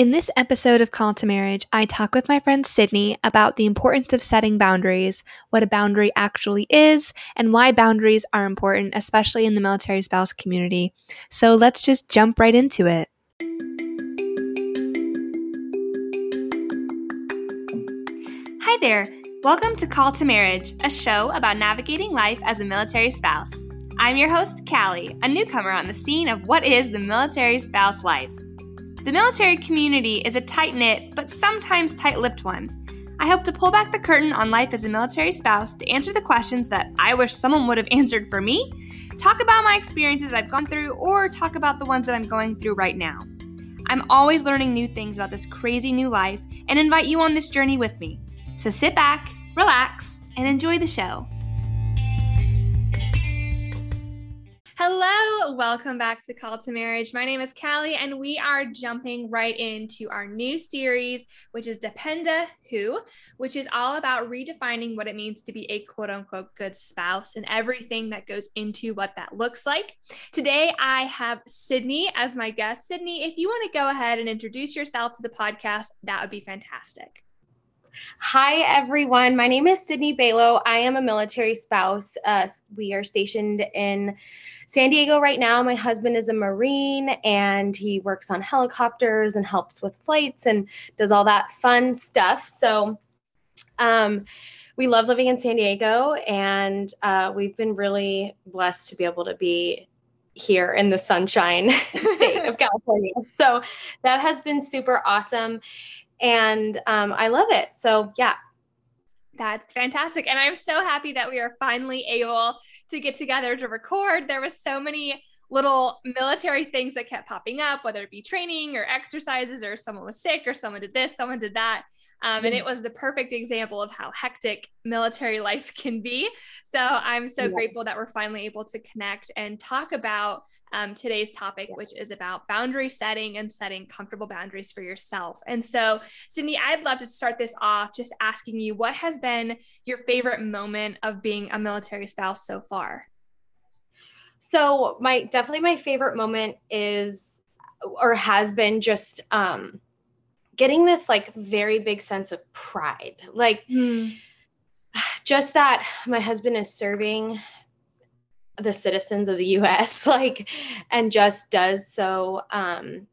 In this episode of Call to Marriage, I talk with my friend Sydney about the importance of setting boundaries, what a boundary actually is, and why boundaries are important, especially in the military spouse community. So let's just jump right into it. Hi there. Welcome to Call to Marriage, a show about navigating life as a military spouse. I'm your host, Callie, a newcomer on the scene of what is the military spouse life. The military community is a tight knit, but sometimes tight lipped one. I hope to pull back the curtain on life as a military spouse to answer the questions that I wish someone would have answered for me, talk about my experiences I've gone through, or talk about the ones that I'm going through right now. I'm always learning new things about this crazy new life and invite you on this journey with me. So sit back, relax, and enjoy the show. Hello, welcome back to Call to Marriage. My name is Callie, and we are jumping right into our new series, which is Dependa Who, which is all about redefining what it means to be a quote unquote good spouse and everything that goes into what that looks like. Today, I have Sydney as my guest. Sydney, if you want to go ahead and introduce yourself to the podcast, that would be fantastic. Hi, everyone. My name is Sydney Balo. I am a military spouse. Uh, we are stationed in San Diego right now. My husband is a Marine and he works on helicopters and helps with flights and does all that fun stuff. So, um, we love living in San Diego and uh, we've been really blessed to be able to be here in the sunshine state of California. So, that has been super awesome and um, I love it. So yeah. That's fantastic. And I'm so happy that we are finally able to get together to record. There was so many little military things that kept popping up, whether it be training or exercises or someone was sick or someone did this, someone did that. Um, and it was the perfect example of how hectic military life can be. So I'm so yeah. grateful that we're finally able to connect and talk about um, today's topic, yeah. which is about boundary setting and setting comfortable boundaries for yourself. And so, Sydney, I'd love to start this off just asking you what has been your favorite moment of being a military spouse so far? So, my definitely my favorite moment is or has been just um, getting this like very big sense of pride. Like, mm. just that my husband is serving the citizens of the US like and just does so um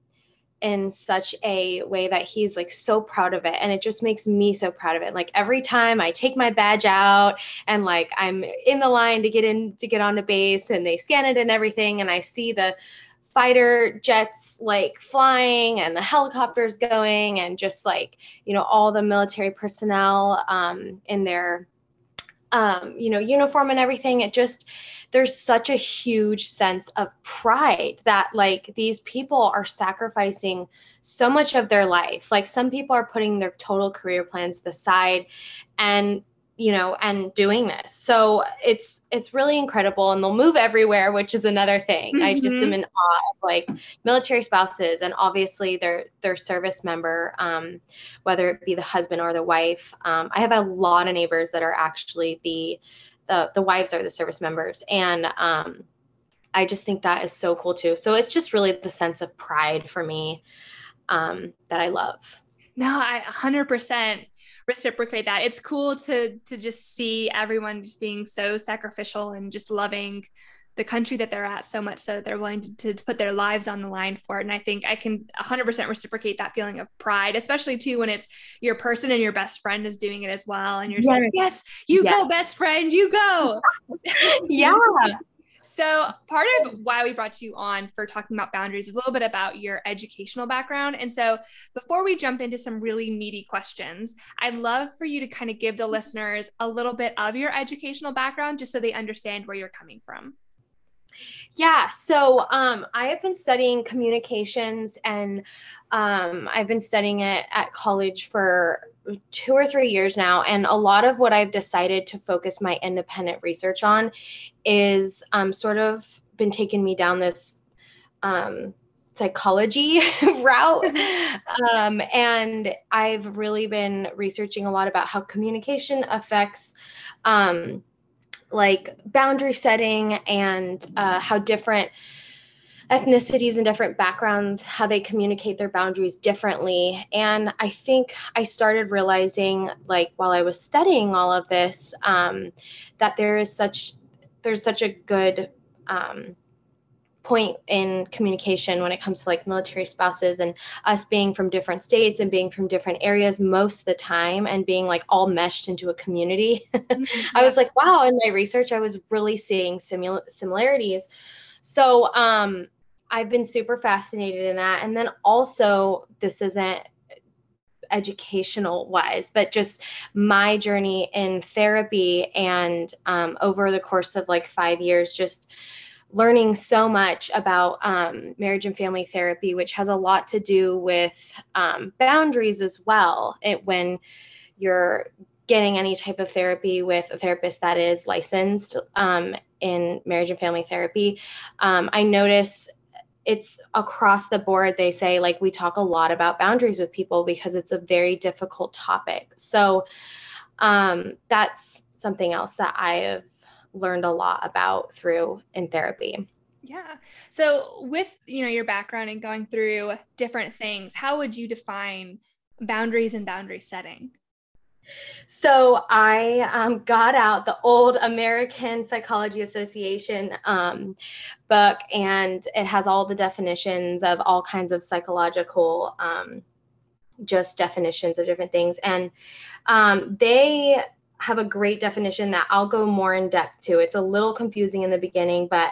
in such a way that he's like so proud of it. And it just makes me so proud of it. Like every time i take my badge out and like i'm in the line to get in to get on onto base and they scan it and everything and i see the fighter jets like flying and the helicopters going and just like you know all the military personnel um in their um you know uniform and everything it just there's such a huge sense of pride that like these people are sacrificing so much of their life. Like some people are putting their total career plans aside and you know and doing this so it's it's really incredible and they'll move everywhere which is another thing mm-hmm. i just am mm-hmm. in awe of like military spouses and obviously their their service member um, whether it be the husband or the wife um, i have a lot of neighbors that are actually the the the wives are the service members. And um i just think that is so cool too. So it's just really the sense of pride for me um that i love. No i 100% reciprocate that. It's cool to to just see everyone just being so sacrificial and just loving the country that they're at so much so that they're willing to, to, to, put their lives on the line for it. And I think I can 100% reciprocate that feeling of pride, especially too when it's your person and your best friend is doing it as well. And you're yes. saying, yes, you yes. go, best friend, you go. yeah. So, part of why we brought you on for talking about boundaries is a little bit about your educational background. And so, before we jump into some really meaty questions, I'd love for you to kind of give the listeners a little bit of your educational background just so they understand where you're coming from. Yeah, so um, I have been studying communications and um, I've been studying it at college for two or three years now. And a lot of what I've decided to focus my independent research on is um, sort of been taking me down this um, psychology route. Um, and I've really been researching a lot about how communication affects um, like boundary setting and uh, how different ethnicities and different backgrounds, how they communicate their boundaries differently. And I think I started realizing, like while I was studying all of this, um, that there is such there's such a good um, point in communication when it comes to like military spouses and us being from different states and being from different areas most of the time and being like all meshed into a community. Mm-hmm. I was like, wow, in my research, I was really seeing simul- similarities. So um, I've been super fascinated in that. And then also, this isn't educational wise, but just my journey in therapy and um, over the course of like five years, just learning so much about um, marriage and family therapy, which has a lot to do with um, boundaries as well. It, when you're getting any type of therapy with a therapist that is licensed um, in marriage and family therapy, um, I notice it's across the board. They say, like, we talk a lot about boundaries with people because it's a very difficult topic. So um, that's something else that I have learned a lot about through in therapy. Yeah. So with, you know, your background and going through different things, how would you define boundaries and boundary setting? So I um, got out the old American Psychology Association um, book, and it has all the definitions of all kinds of psychological, um, just definitions of different things. And um, they have a great definition that I'll go more in depth to. It's a little confusing in the beginning, but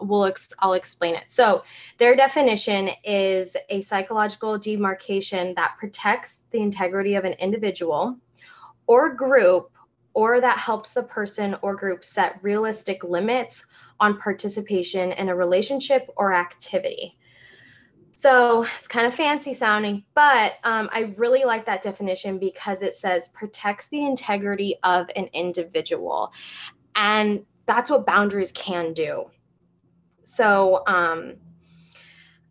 we'll ex- I'll explain it. So, their definition is a psychological demarcation that protects the integrity of an individual or group or that helps the person or group set realistic limits on participation in a relationship or activity. So it's kind of fancy sounding, but um, I really like that definition because it says protects the integrity of an individual. And that's what boundaries can do. So um,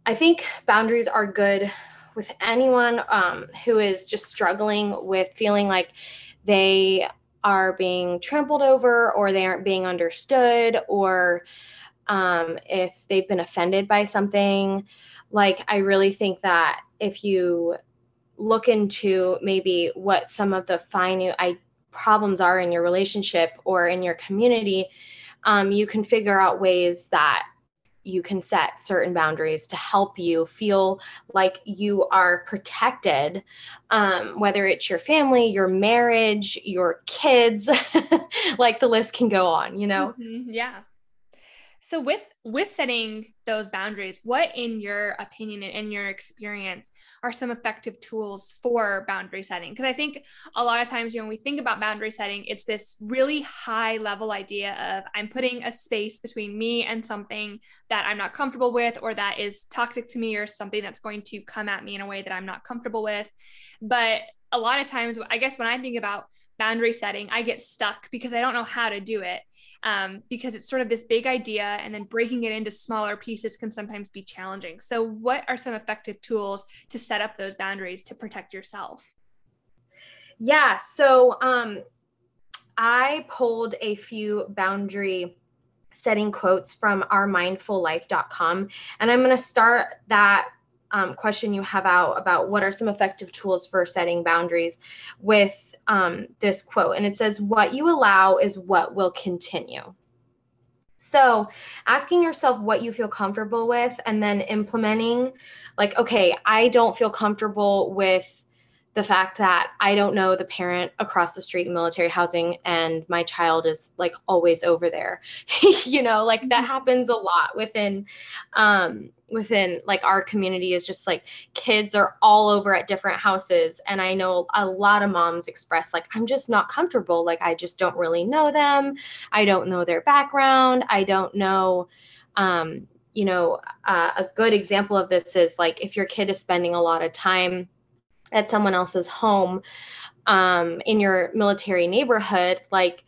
I think boundaries are good with anyone um, who is just struggling with feeling like they are being trampled over or they aren't being understood or um, if they've been offended by something like i really think that if you look into maybe what some of the fine I, problems are in your relationship or in your community um, you can figure out ways that you can set certain boundaries to help you feel like you are protected, um, whether it's your family, your marriage, your kids, like the list can go on, you know? Mm-hmm. Yeah. So with with setting those boundaries, what in your opinion and in your experience are some effective tools for boundary setting? Because I think a lot of times, you know, when we think about boundary setting, it's this really high level idea of I'm putting a space between me and something that I'm not comfortable with or that is toxic to me or something that's going to come at me in a way that I'm not comfortable with. But a lot of times, I guess when I think about boundary setting, I get stuck because I don't know how to do it um, because it's sort of this big idea and then breaking it into smaller pieces can sometimes be challenging. So, what are some effective tools to set up those boundaries to protect yourself? Yeah, so um, I pulled a few boundary setting quotes from our ourmindfullife.com, and I'm going to start that um, question you have out about what are some effective tools for setting boundaries with um, this quote, and it says, What you allow is what will continue. So, asking yourself what you feel comfortable with and then implementing, like, okay, I don't feel comfortable with the fact that I don't know the parent across the street in military housing and my child is like always over there. you know, like that mm-hmm. happens a lot within um within like our community is just like kids are all over at different houses and I know a lot of moms express like I'm just not comfortable like I just don't really know them. I don't know their background. I don't know um you know, uh, a good example of this is like if your kid is spending a lot of time at someone else's home um, in your military neighborhood like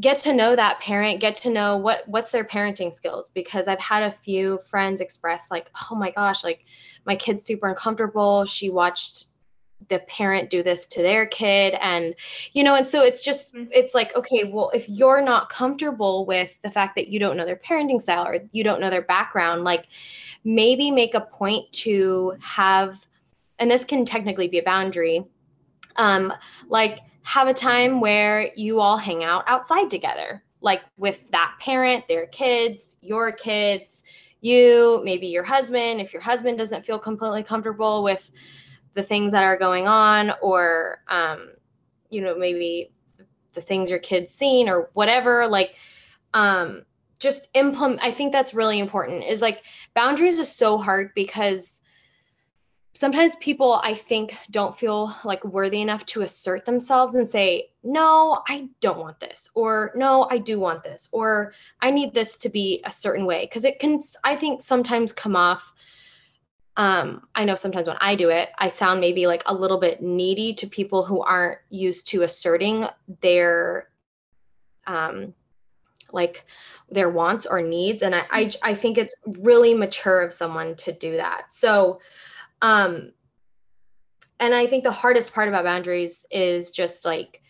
get to know that parent get to know what what's their parenting skills because i've had a few friends express like oh my gosh like my kid's super uncomfortable she watched the parent do this to their kid and you know and so it's just mm-hmm. it's like okay well if you're not comfortable with the fact that you don't know their parenting style or you don't know their background like maybe make a point to have and this can technically be a boundary um like have a time where you all hang out outside together like with that parent their kids your kids you maybe your husband if your husband doesn't feel completely comfortable with the things that are going on or um, you know maybe the things your kids seen or whatever like um, just implement i think that's really important is like boundaries is so hard because sometimes people i think don't feel like worthy enough to assert themselves and say no i don't want this or no i do want this or i need this to be a certain way because it can i think sometimes come off um, I know sometimes when I do it, I sound maybe like a little bit needy to people who aren't used to asserting their, um, like their wants or needs. And I, I, I think it's really mature of someone to do that. So, um, and I think the hardest part about boundaries is just like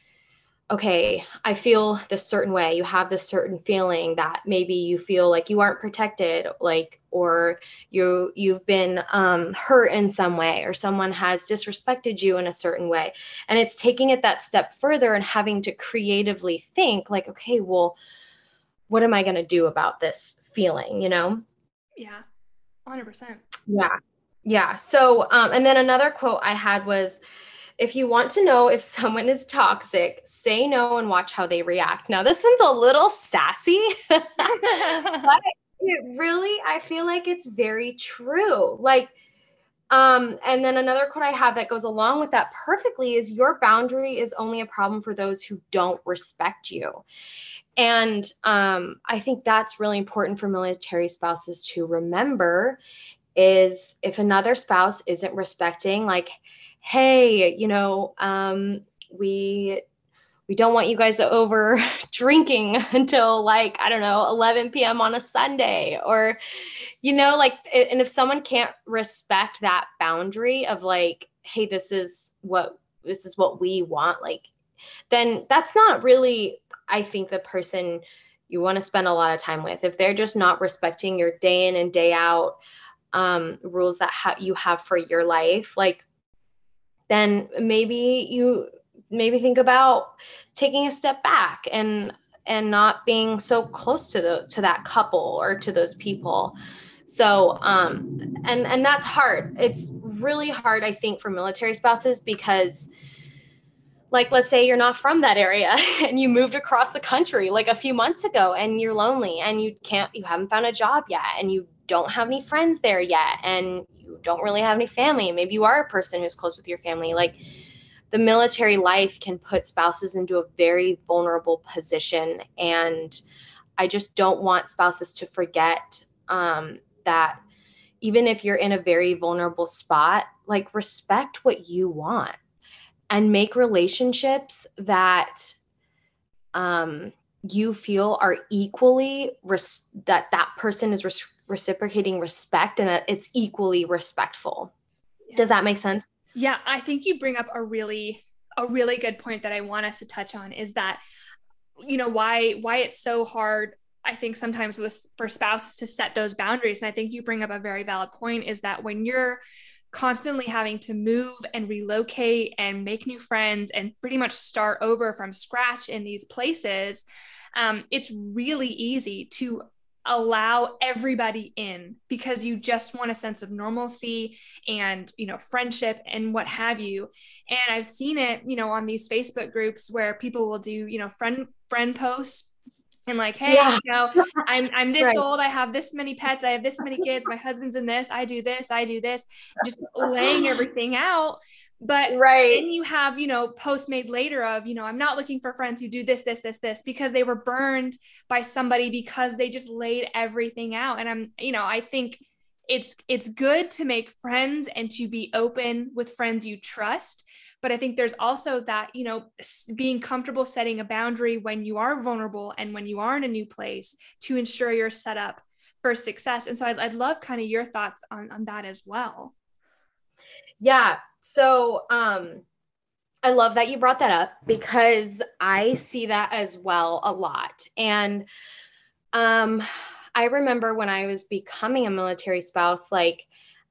okay, I feel this certain way. You have this certain feeling that maybe you feel like you aren't protected, like, or you you've been um, hurt in some way, or someone has disrespected you in a certain way. And it's taking it that step further and having to creatively think, like, okay, well, what am I going to do about this feeling? You know? Yeah, hundred percent. Yeah, yeah. So, um, and then another quote I had was if you want to know if someone is toxic, say no and watch how they react. Now, this one's a little sassy, but it really, I feel like it's very true. Like, um, and then another quote I have that goes along with that perfectly is your boundary is only a problem for those who don't respect you. And um, I think that's really important for military spouses to remember is if another spouse isn't respecting, like, hey, you know, um, we we don't want you guys to over drinking until like i don't know 11 p.m on a sunday or you know like and if someone can't respect that boundary of like hey this is what this is what we want like then that's not really i think the person you want to spend a lot of time with. If they're just not respecting your day in and day out um, rules that ha- you have for your life like then maybe you maybe think about taking a step back and and not being so close to the to that couple or to those people. So um and and that's hard. It's really hard i think for military spouses because like let's say you're not from that area and you moved across the country like a few months ago and you're lonely and you can't you haven't found a job yet and you don't have any friends there yet and you don't really have any family. Maybe you are a person who's close with your family. Like the military life can put spouses into a very vulnerable position and i just don't want spouses to forget um, that even if you're in a very vulnerable spot like respect what you want and make relationships that um, you feel are equally res- that that person is res- reciprocating respect and that it's equally respectful. Yeah. Does that make sense? Yeah, I think you bring up a really a really good point that I want us to touch on is that you know why why it's so hard I think sometimes with for spouses to set those boundaries and I think you bring up a very valid point is that when you're constantly having to move and relocate and make new friends and pretty much start over from scratch in these places um, it's really easy to allow everybody in because you just want a sense of normalcy and you know friendship and what have you. And i've seen it you know on these facebook groups where people will do you know friend friend posts and like hey yeah. you know i'm i'm this right. old. I have this many pets. I have this many kids. My husband's in this. I do this. I do this. Just laying everything out but right. then you have, you know, posts made later of, you know, I'm not looking for friends who do this, this, this, this, because they were burned by somebody because they just laid everything out. And I'm, you know, I think it's it's good to make friends and to be open with friends you trust. But I think there's also that, you know, being comfortable setting a boundary when you are vulnerable and when you are in a new place to ensure you're set up for success. And so I'd, I'd love kind of your thoughts on, on that as well. Yeah, so um I love that you brought that up because I see that as well a lot. And um, I remember when I was becoming a military spouse, like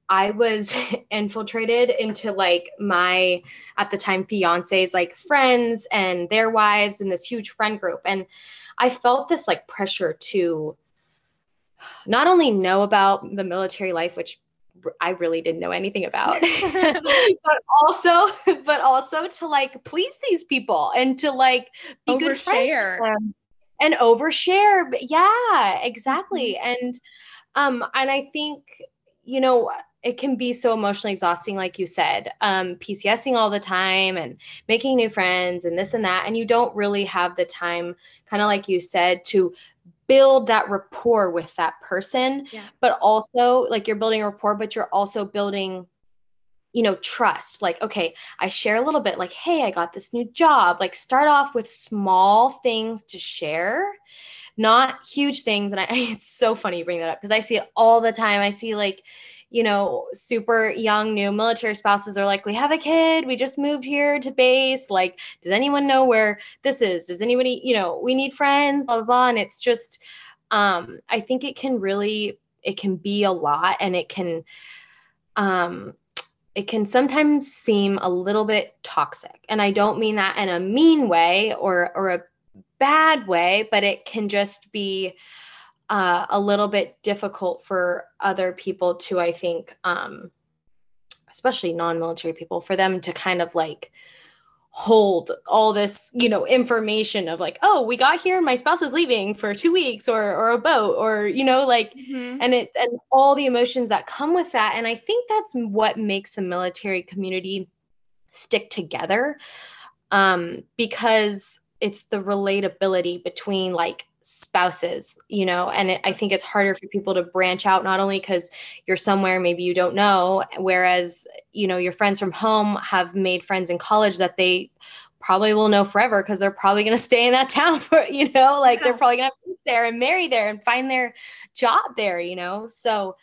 I was infiltrated into like my at the time fiance's like friends and their wives in this huge friend group. And I felt this like pressure to not only know about the military life, which I really didn't know anything about, but also, but also to like please these people and to like be Overshare. good friends and overshare. Yeah, exactly. Mm-hmm. And um, and I think you know it can be so emotionally exhausting, like you said, um, PCSing all the time and making new friends and this and that, and you don't really have the time, kind of like you said, to build that rapport with that person yeah. but also like you're building a rapport but you're also building you know trust. Like okay i share a little bit like hey i got this new job. Like start off with small things to share not huge things. And I, it's so funny you bring that up because i see it all the time. I see like you know, super young new military spouses are like, we have a kid, we just moved here to base. Like, does anyone know where this is? Does anybody, you know, we need friends, blah, blah, blah. And it's just, um, I think it can really, it can be a lot and it can, um, it can sometimes seem a little bit toxic. And I don't mean that in a mean way or, or a bad way, but it can just be, uh, a little bit difficult for other people to, I think, um, especially non military people, for them to kind of like hold all this, you know, information of like, oh, we got here my spouse is leaving for two weeks or or a boat or, you know, like mm-hmm. and it and all the emotions that come with that. And I think that's what makes the military community stick together. Um, because it's the relatability between like spouses you know and it, i think it's harder for people to branch out not only because you're somewhere maybe you don't know whereas you know your friends from home have made friends in college that they probably will know forever because they're probably going to stay in that town for you know like they're probably going to there and marry there and find their job there you know? So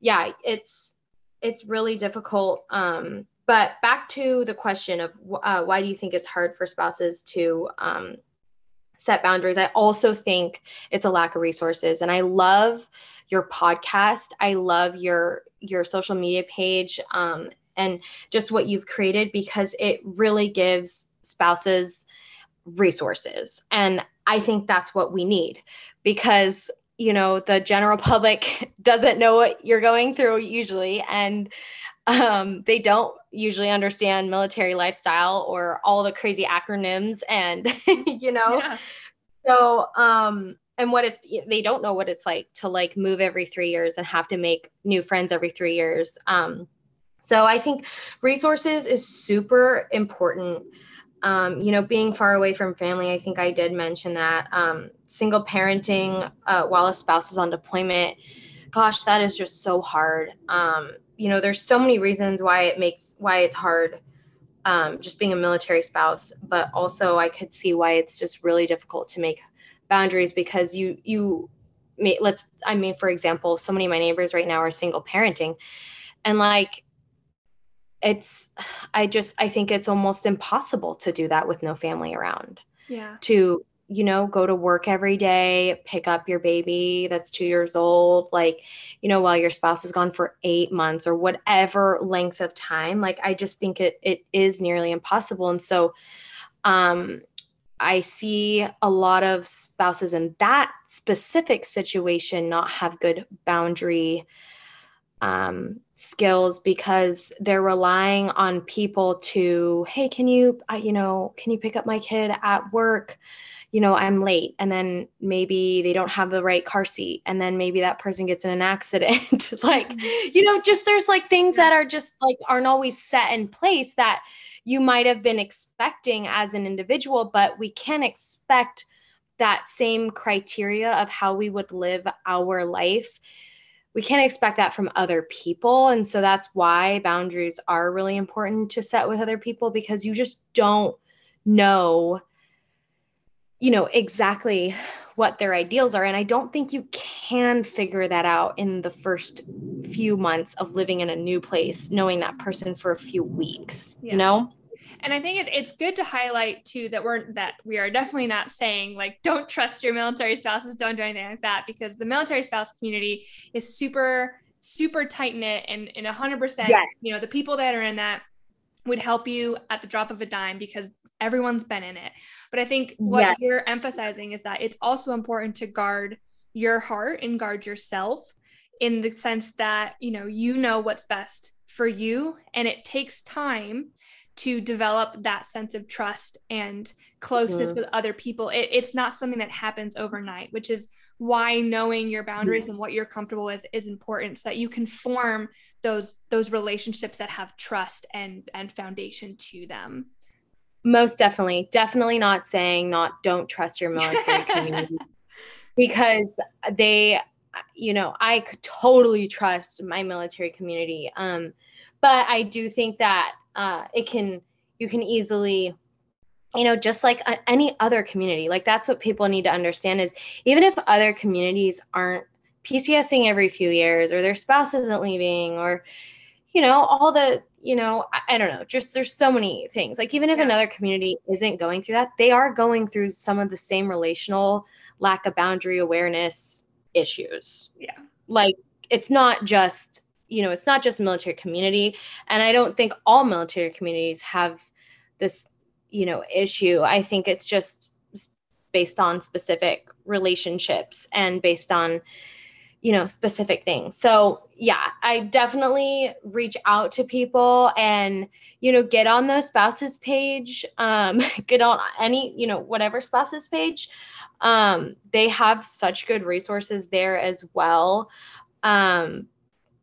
yeah it's it's really difficult um but back to the question of uh, why do you think it's hard for spouses to um, set boundaries. I also think it's a lack of resources. And I love your podcast. I love your your social media page um, and just what you've created because it really gives spouses resources. And I think that's what we need because you know the general public doesn't know what you're going through usually and um, they don't usually understand military lifestyle or all the crazy acronyms and you know? Yeah. so um and what it's they don't know what it's like to like move every three years and have to make new friends every three years. Um so i think resources is super important. Um, you know being far away from family i think i did mention that. Um, single parenting uh, while a spouse is on deployment gosh that is just so hard. Um, you know there's so many reasons why it makes why it's hard um, just being a military spouse but also i could see why it's just really difficult to make boundaries because you you may let's i mean for example so many of my neighbors right now are single parenting and like it's i just i think it's almost impossible to do that with no family around yeah. to you know, go to work every day, pick up your baby that's two years old, like, you know, while your spouse is gone for eight months or whatever length of time. Like, I just think it it is nearly impossible. And so um I see a lot of spouses in that specific situation not have good boundary um, skills because they're relying on people to, hey, can you, uh, you know, can you pick up my kid at work? You know, I'm late and then maybe they don't have the right car seat and then maybe that person gets in an accident. like, mm-hmm. you know, just there's like things that are just like aren't always set in place that you might have been expecting as an individual, but we can't expect that same criteria of how we would live our life. We can't expect that from other people. And so that's why boundaries are really important to set with other people because you just don't know you know, exactly what their ideals are. And I don't think you can figure that out in the first few months of living in a new place, knowing that person for a few weeks, yeah. you know? And I think it, it's good to highlight too that we're that we are definitely not saying like don't trust your military spouses, don't do anything like that, because the military spouse community is super super tight knit and in a hundred percent. You know the people that are in that would help you at the drop of a dime because everyone's been in it. But I think what yes. you're emphasizing is that it's also important to guard your heart and guard yourself in the sense that you know you know what's best for you and it takes time to develop that sense of trust and closeness mm-hmm. with other people. It, it's not something that happens overnight, which is why knowing your boundaries and what you're comfortable with is important so that you can form those those relationships that have trust and and foundation to them. Most definitely. Definitely not saying not don't trust your military community because they you know, I could totally trust my military community. Um but I do think that uh, it can you can easily you know just like a, any other community like that's what people need to understand is even if other communities aren't pcsing every few years or their spouse isn't leaving or you know all the you know I, I don't know just there's so many things like even if yeah. another community isn't going through that they are going through some of the same relational lack of boundary awareness issues yeah like it's not just you know, it's not just a military community. And I don't think all military communities have this, you know, issue. I think it's just based on specific relationships and based on, you know, specific things. So, yeah, I definitely reach out to people and, you know, get on those spouses page, um, get on any, you know, whatever spouses page. Um, they have such good resources there as well. Um,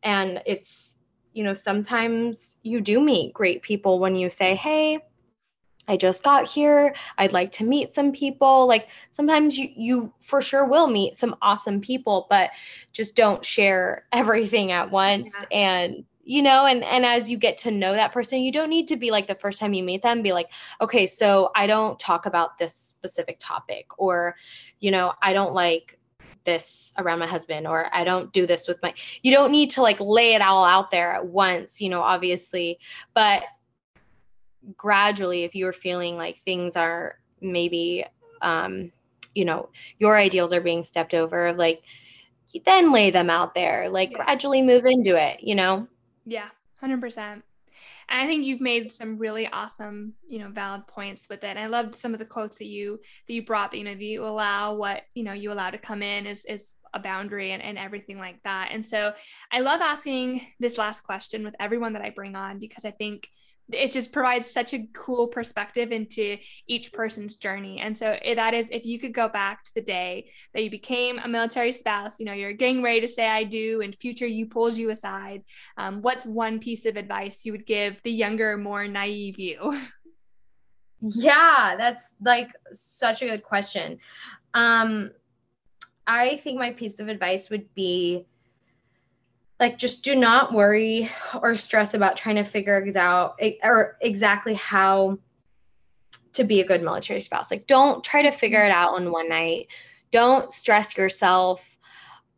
and it's you know sometimes you do meet great people when you say hey i just got here. I'd like to meet some people. Like sometimes you you for sure will meet some awesome people but just don't share everything at once. Yeah. and you know and and as you get to know that person you don't need to be like the first time you meet them be like okay so i don't talk about this specific topic or you know i don't like this around my husband or I don't do this with my you don't need to like lay it all out there at once, you know, obviously, but gradually if you're feeling like things are maybe um you know, your ideals are being stepped over, like then lay them out there, like yeah. gradually move into it, you know? Yeah, 100%. And I think you've made some really awesome, you know, valid points with it. And I loved some of the quotes that you that you brought that, you know, that you allow what, you know, you allow to come in is is a boundary and, and everything like that. And so I love asking this last question with everyone that I bring on because I think it just provides such a cool perspective into each person's journey. And so eh, that is if you could go back to the day that you became a military spouse, you know, you're getting ready to say I do, and future you pulls you aside. Um, what's one piece of advice you would give the younger, more naive you? Yeah, that's like such a good question. Um, I think my piece of advice would be like just do not worry or stress about trying to figure out or exactly how to be a good military spouse. Like don't try to figure it out on one night. Don't stress yourself.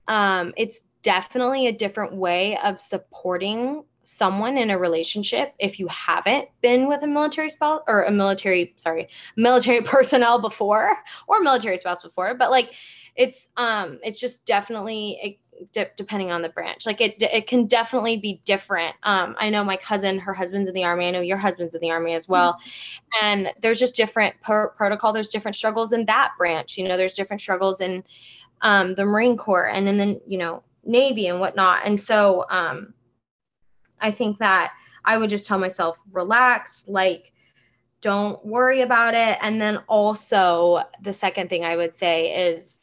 Um, it's definitely a different way of supporting someone in a relationship if you haven't been with a military spouse or a military sorry military personnel before or military spouse before but like it's um it's just definitely de- depending on the branch. Like it, it can definitely be different. Um, I know my cousin, her husband's in the army. I know your husband's in the army as well. Mm-hmm. And there's just different protocol. There's different struggles in that branch. You know, there's different struggles in um, the Marine Corps and then, then, you know, Navy and whatnot. And so um, I think that I would just tell myself, relax, like, don't worry about it. And then also, the second thing I would say is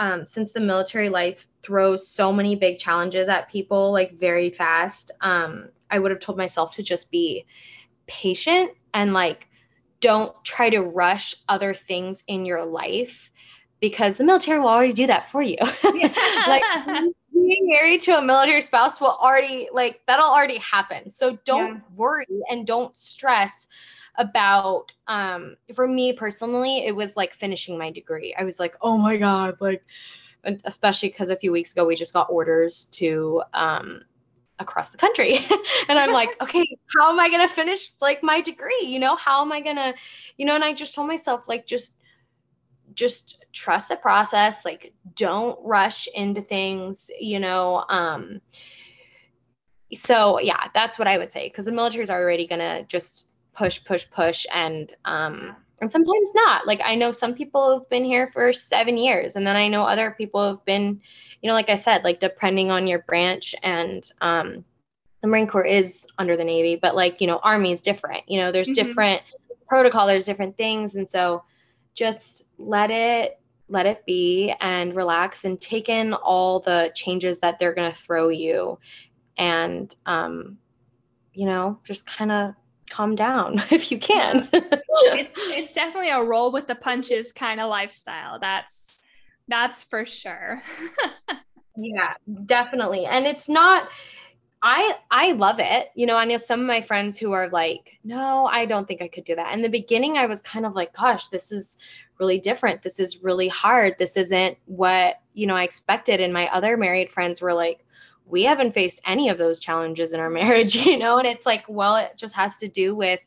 um, since the military life throws so many big challenges at people like very fast, um, I would have told myself to just be patient and like don't try to rush other things in your life because the military will already do that for you. like being married to a military spouse will already like that'll already happen. So don't yeah. worry and don't stress about um for me personally it was like finishing my degree. I was like oh my god like especially because a few weeks ago we just got orders to um across the country. And i'm like okay how am i going to finish like my degree? You know how am i going to you know and i just told myself like just just trust the process like don't rush into things you know um so yeah that's what i would say because the military is already going to just push push push and um and sometimes not. Like i know some people have been here for seven years and then i know other people have been you know like i said like depending on your branch and um the marine corps is under the navy but like you know army is different. You know there's mm-hmm. different protocol there's different things and so just let it let it be and relax and take in all the changes that they're going to throw you. And um you know just kind of calm down if you can it's it's definitely a roll with the punches kind of lifestyle that's that's for sure yeah definitely and it's not I I love it. You know, I know some of my friends who are like, "No, I don't think I could do that." In the beginning, I was kind of like, "Gosh, this is really different. This is really hard. This isn't what, you know, I expected." And my other married friends were like, "We haven't faced any of those challenges in our marriage," you know, and it's like, well, it just has to do with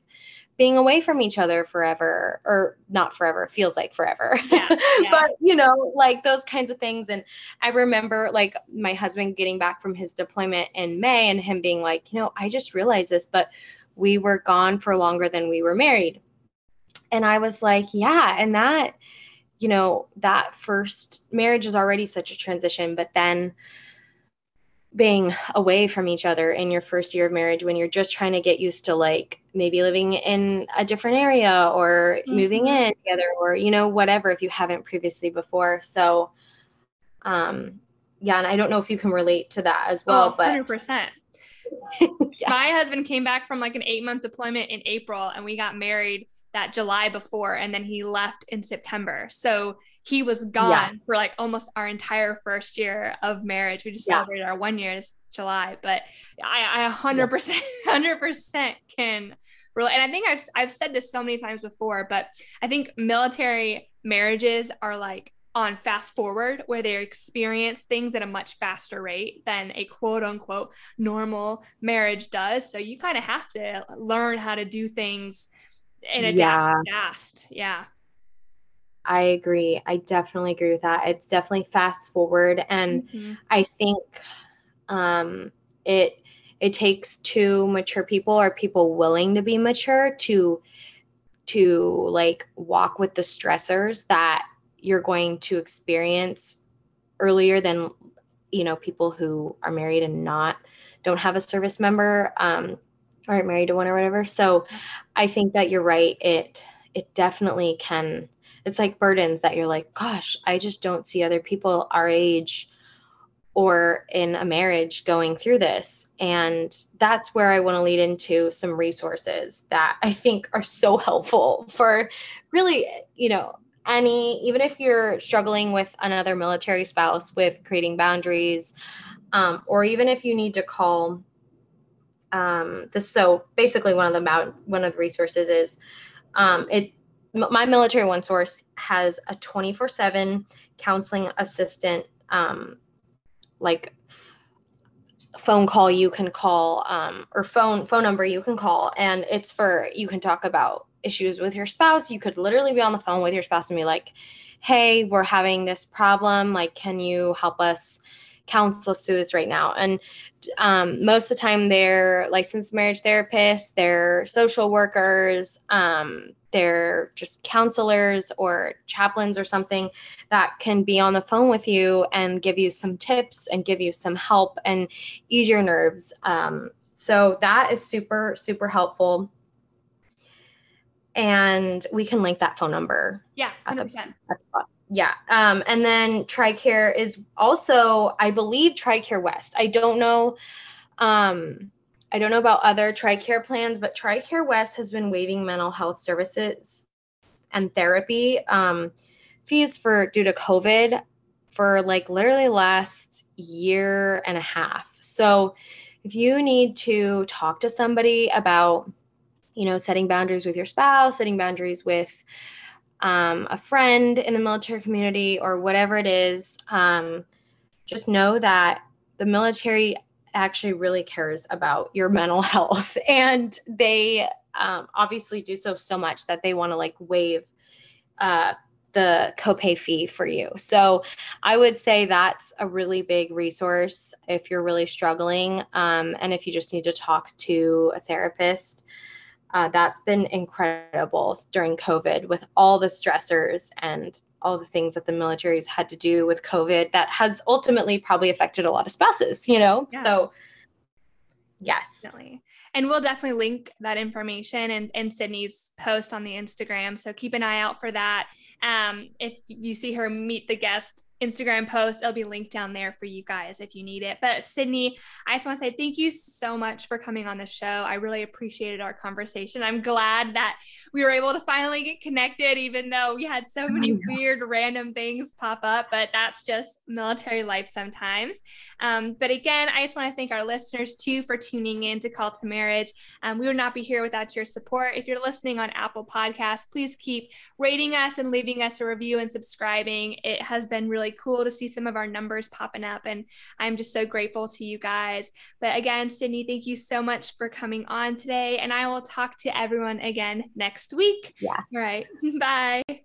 being away from each other forever or not forever feels like forever yeah, yeah. but you know like those kinds of things and i remember like my husband getting back from his deployment in may and him being like you know i just realized this but we were gone for longer than we were married and i was like yeah and that you know that first marriage is already such a transition but then being away from each other in your first year of marriage when you're just trying to get used to like maybe living in a different area or mm-hmm. moving in together or you know whatever if you haven't previously before so um yeah and i don't know if you can relate to that as well oh, 100%. but yeah. my husband came back from like an eight month deployment in april and we got married that July before, and then he left in September. So he was gone yeah. for like almost our entire first year of marriage. We just yeah. celebrated our one year this July, but I, I 100%, 100% can relate. And I think I've, I've said this so many times before, but I think military marriages are like on fast forward where they experience things at a much faster rate than a quote unquote normal marriage does. So you kind of have to learn how to do things and adapt yeah. fast. Yeah. I agree. I definitely agree with that. It's definitely fast forward and mm-hmm. I think um it it takes two mature people or people willing to be mature to to like walk with the stressors that you're going to experience earlier than you know people who are married and not don't have a service member um aren't married to one or whatever. So I think that you're right. It it definitely can it's like burdens that you're like, gosh, I just don't see other people our age or in a marriage going through this. And that's where I want to lead into some resources that I think are so helpful for really, you know, any, even if you're struggling with another military spouse with creating boundaries, um, or even if you need to call um, this so basically one of the one of the resources is um, it my military one source has a 24 7 counseling assistant um, like phone call you can call um, or phone phone number you can call and it's for you can talk about issues with your spouse. You could literally be on the phone with your spouse and be like hey we're having this problem. Like can you help us counsel us through this right now. And um, most of the time, they're licensed marriage therapists, they're social workers, um, they're just counselors or chaplains or something that can be on the phone with you and give you some tips and give you some help and ease your nerves. Um, so that is super, super helpful. And we can link that phone number. Yeah, 100%. At the, at the yeah. Um, and then TRICARE is also, I believe, TRICARE West. I don't know. Um, I don't know about other TRICARE plans, but TRICARE West has been waiving mental health services and therapy um, fees for due to COVID for like literally last year and a half. So if you need to talk to somebody about you know, setting boundaries with your spouse, setting boundaries with um, a friend in the military community, or whatever it is, um, just know that the military actually really cares about your mental health and they um, obviously do so so much that they want to like waive uh, the copay fee for you. So I would say that's a really big resource if you're really struggling um, and if you just need to talk to a therapist. Uh, that's been incredible during COVID with all the stressors and all the things that the military's had to do with COVID that has ultimately probably affected a lot of spouses, you know? Yeah. So, yes. Definitely. And we'll definitely link that information and, and Sydney's post on the Instagram. So keep an eye out for that. Um, if you see her meet the guest Instagram post. It'll be linked down there for you guys if you need it. But Sydney, I just want to say thank you so much for coming on the show. I really appreciated our conversation. I'm glad that we were able to finally get connected, even though we had so many weird, random things pop up. But that's just military life sometimes. Um, but again, I just want to thank our listeners too for tuning in to Call to Marriage. Um, we would not be here without your support. If you're listening on Apple Podcasts, please keep rating us and leaving us a review and subscribing. It has been really cool to see some of our numbers popping up. And I'm just so grateful to you guys. But again, Sydney, thank you so much for coming on today. And I will talk to everyone again next week. Yeah. All right. Bye.